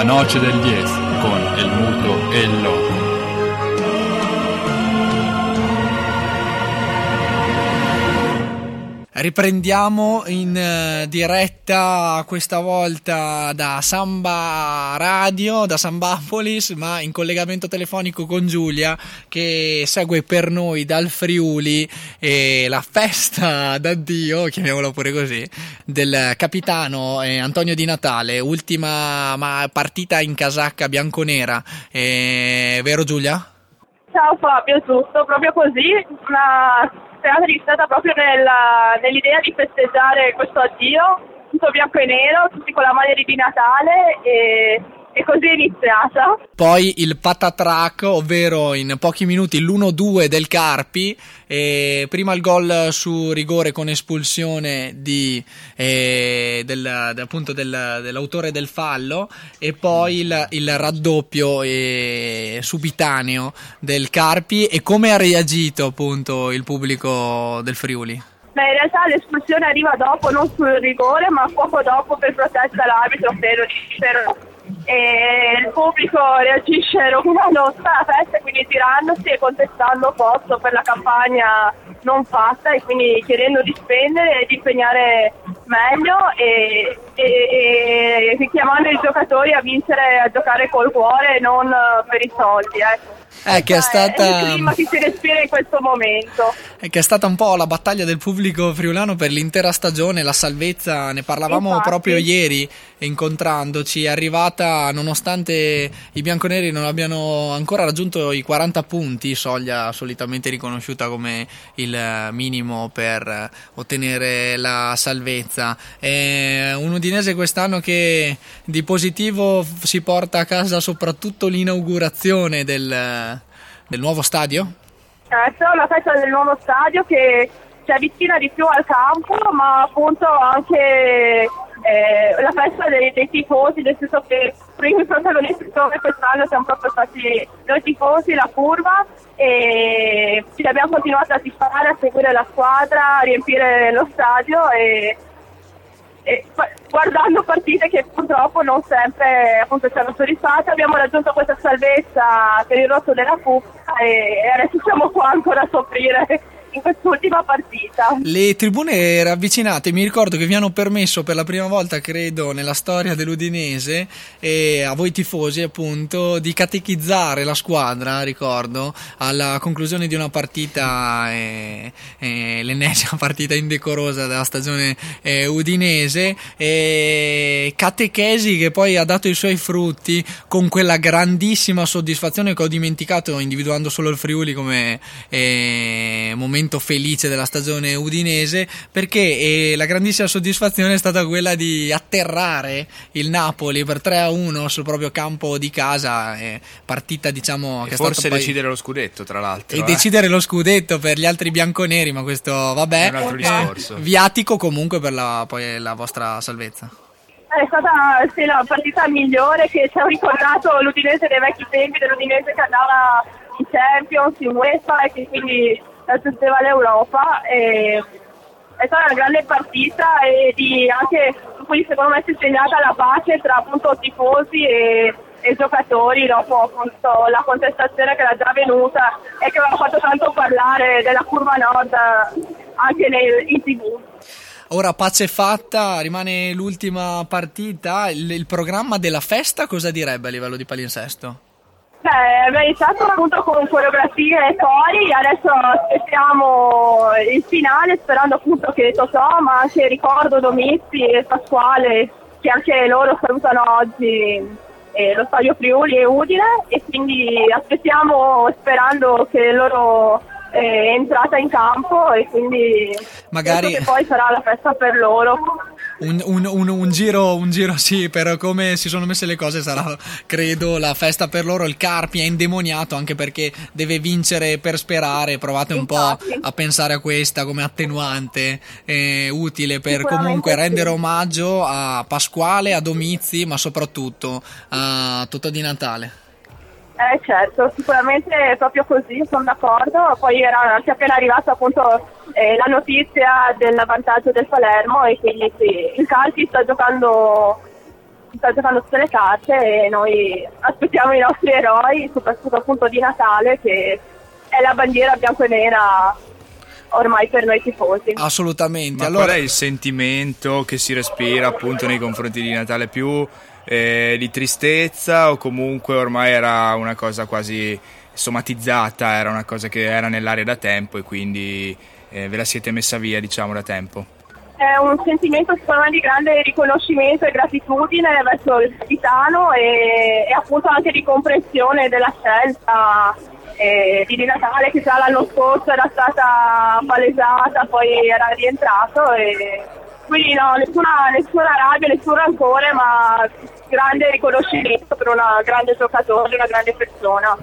La noche del 10 con el muto e il loco. Riprendiamo in eh, diretta questa volta da Samba Radio, da Sambapolis, ma in collegamento telefonico con Giulia che segue per noi dal Friuli la festa d'addio, chiamiamola pure così, del capitano eh, Antonio Di Natale, ultima ma, partita in casacca bianconera, eh, vero Giulia? Ciao Fabio, giusto, proprio così, una serata iniziata proprio nella, nell'idea di festeggiare questo addio, tutto bianco e nero, tutti con la maglia di Natale e e così è iniziata. Poi il patatrack, ovvero in pochi minuti l'1-2 del Carpi, e prima il gol su rigore con espulsione di, eh, del, appunto del, dell'autore del fallo e poi il, il raddoppio eh, subitaneo del Carpi e come ha reagito appunto il pubblico del Friuli? Beh, in realtà l'espulsione arriva dopo, non sul rigore, ma poco dopo per protesta l'arbitro, spero, spero e il pubblico reagisce rovinando tutta la festa quindi tirandosi e contestando posto per la campagna non fatta e quindi chiedendo di spendere e di impegnare meglio e, e, e richiamando i giocatori a vincere a giocare col cuore e non per i soldi ecco. Eh, che è stata... È il clima che si respira in questo momento. È che è stata un po' la battaglia del pubblico friulano per l'intera stagione, la salvezza, ne parlavamo Infatti. proprio ieri incontrandoci, è arrivata nonostante i bianconeri non abbiano ancora raggiunto i 40 punti, soglia solitamente riconosciuta come il minimo per ottenere la salvezza. È un udinese quest'anno che di positivo si porta a casa soprattutto l'inaugurazione del del nuovo stadio? Certo, la festa del nuovo stadio che si avvicina di più al campo, ma appunto anche eh, la festa dei, dei, tifosi, nel senso che i primi protagonisti come quest'anno siamo proprio stati noi tifosi, la curva e ci abbiamo continuato a tifare, a seguire la squadra, a riempire lo stadio e e guardando partite che purtroppo non sempre appunto, ci hanno soddisfatto abbiamo raggiunto questa salvezza per il rotto della cuppa e adesso siamo qua ancora a soffrire in quest'ultima partita. Le tribune ravvicinate mi ricordo che vi hanno permesso per la prima volta, credo, nella storia dell'Udinese e a voi tifosi appunto di catechizzare la squadra, ricordo, alla conclusione di una partita, eh, eh, l'ennesima partita indecorosa della stagione eh, udinese, catechesi che poi ha dato i suoi frutti con quella grandissima soddisfazione che ho dimenticato individuando solo il Friuli come eh, momento momento felice della stagione udinese perché eh, la grandissima soddisfazione è stata quella di atterrare il Napoli per 3 a 1 sul proprio campo di casa eh, partita diciamo e che forse poi... decidere lo scudetto tra l'altro e eh? decidere lo scudetto per gli altri bianconeri ma questo vabbè è un altro discorso viatico comunque per la, poi, la vostra salvezza è stata sì, la partita migliore che ci ha ricordato l'Udinese dei vecchi tempi, dell'Udinese che andava in Champions, in UEFA e che quindi raggiungeva l'Europa. E è stata una grande partita e di anche qui secondo me si è segnata la pace tra appunto tifosi e, e giocatori dopo appunto la contestazione che era già venuta e che aveva fatto tanto parlare della curva nord anche nei, in tv. Ora pace fatta, rimane l'ultima partita, il, il programma della festa cosa direbbe a livello di palinsesto? Beh, abbiamo iniziato appunto con coreografie e cori, adesso aspettiamo il finale sperando appunto che Totò, ma anche Ricordo, Domizzi e Pasquale, che anche loro salutano oggi eh, lo stadio Friuli e Udine e quindi aspettiamo sperando che loro eh, entrata in campo e quindi magari poi sarà la festa per loro un, un, un, un, giro, un giro sì, per come si sono messe le cose sarà, credo, la festa per loro. Il Carpi è indemoniato anche perché deve vincere per sperare. Provate un po' a pensare a questa come attenuante eh, utile per comunque rendere omaggio a Pasquale, a Domizi, ma soprattutto a Totò di Natale. Eh certo, sicuramente proprio così, sono d'accordo. Poi era anche appena arrivata appunto eh, la notizia del vantaggio del Palermo e quindi sì, il Calci sta giocando sta giocando tutte le carte e noi aspettiamo i nostri eroi, soprattutto appunto di Natale che è la bandiera bianco e nera ormai per noi tifosi. Assolutamente. Ma allora... qual è il sentimento che si respira appunto nei confronti di Natale? Più eh, di tristezza o comunque ormai era una cosa quasi somatizzata, era una cosa che era nell'aria da tempo e quindi eh, ve la siete messa via diciamo da tempo? È un sentimento secondo me di grande riconoscimento e gratitudine verso il capitano e, e appunto anche di comprensione della scelta eh, di Natale che già l'anno scorso era stata palesata, poi era rientrato e quindi no, nessuna, nessuna rabbia, nessun rancore, ma grande riconoscimento per una grande giocatore, una grande persona.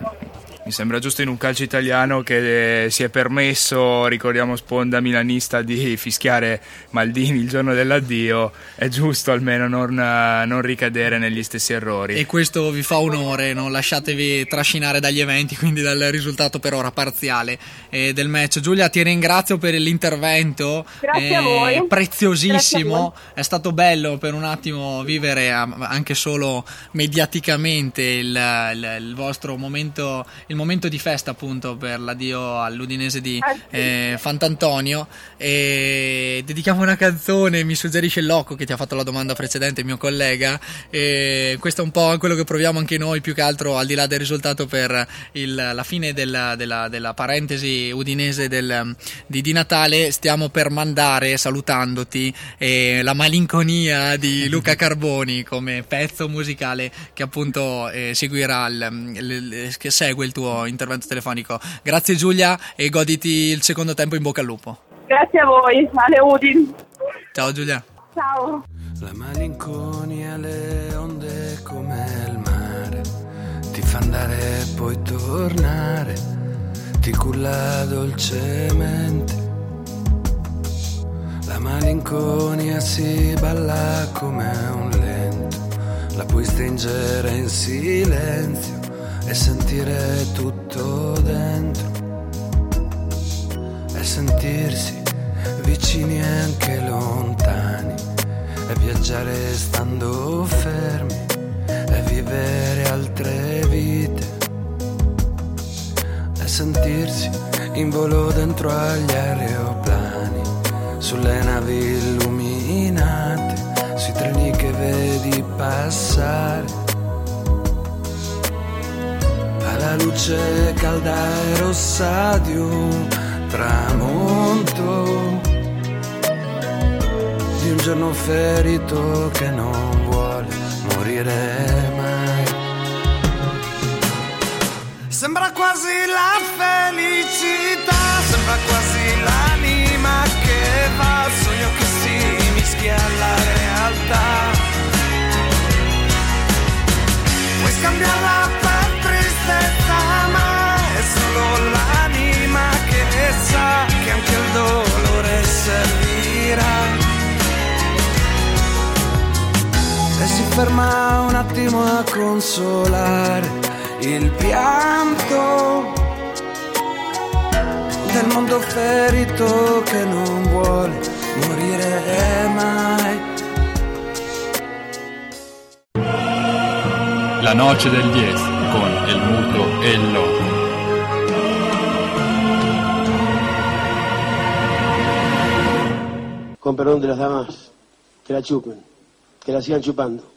Mi sembra giusto in un calcio italiano che eh, si è permesso, ricordiamo sponda milanista, di fischiare Maldini il giorno dell'addio, è giusto almeno non, eh, non ricadere negli stessi errori. E questo vi fa onore, non lasciatevi trascinare dagli eventi, quindi dal risultato per ora parziale eh, del match. Giulia, ti ringrazio per l'intervento, Grazie a voi. eh, preziosissimo, Grazie è stato bello per un attimo vivere anche solo mediaticamente il, il- il vostro momento, il momento di festa appunto per l'addio all'Udinese di Ah, sì. eh, Fantantonio e dedichiamo una canzone, mi suggerisce il Loco che ti ha fatto la domanda precedente, il mio collega, e questo è un po' quello che proviamo anche noi più che altro al di là del risultato per il- la fine della, della- della parentesi udinese del- di, di Natale, stiamo per mandare salutandoti eh, la malinconia di Luca Carboni come pezzo musicale che appunto eh, seguirà il- il- il- che segue il tuo intervento telefonico. Grazie Giulia e goditi il secondo tempo in bocca al lupo. Grazie a voi, Ale Udin. Ciao Giulia. Ciao. La malinconia, le onde come il mare, ti fa andare e poi tornare, ti culla dolcemente. La malinconia si balla come un lento, la puoi stringere in silenzio e sentire tutto dentro. E sentirsi vicini anche lontani. E viaggiare stando fermi. E vivere altre vite. E sentirsi in volo dentro agli aeroplani. Sulle navi illuminate sui treni che vedi passare luce calda e rossa di un tramonto di un giorno ferito che non vuole morire mai. Sembra quasi la felicità, sembra quasi l'anima che va, il sogno che si mischia alla realtà. Puoi scambiarla ferma un attimo a consolare il pianto del mondo ferito che non vuole morire mai. La noche del 10 con el muto e il loco. con perdón de las damas, que la chupen, que la sigan chupando.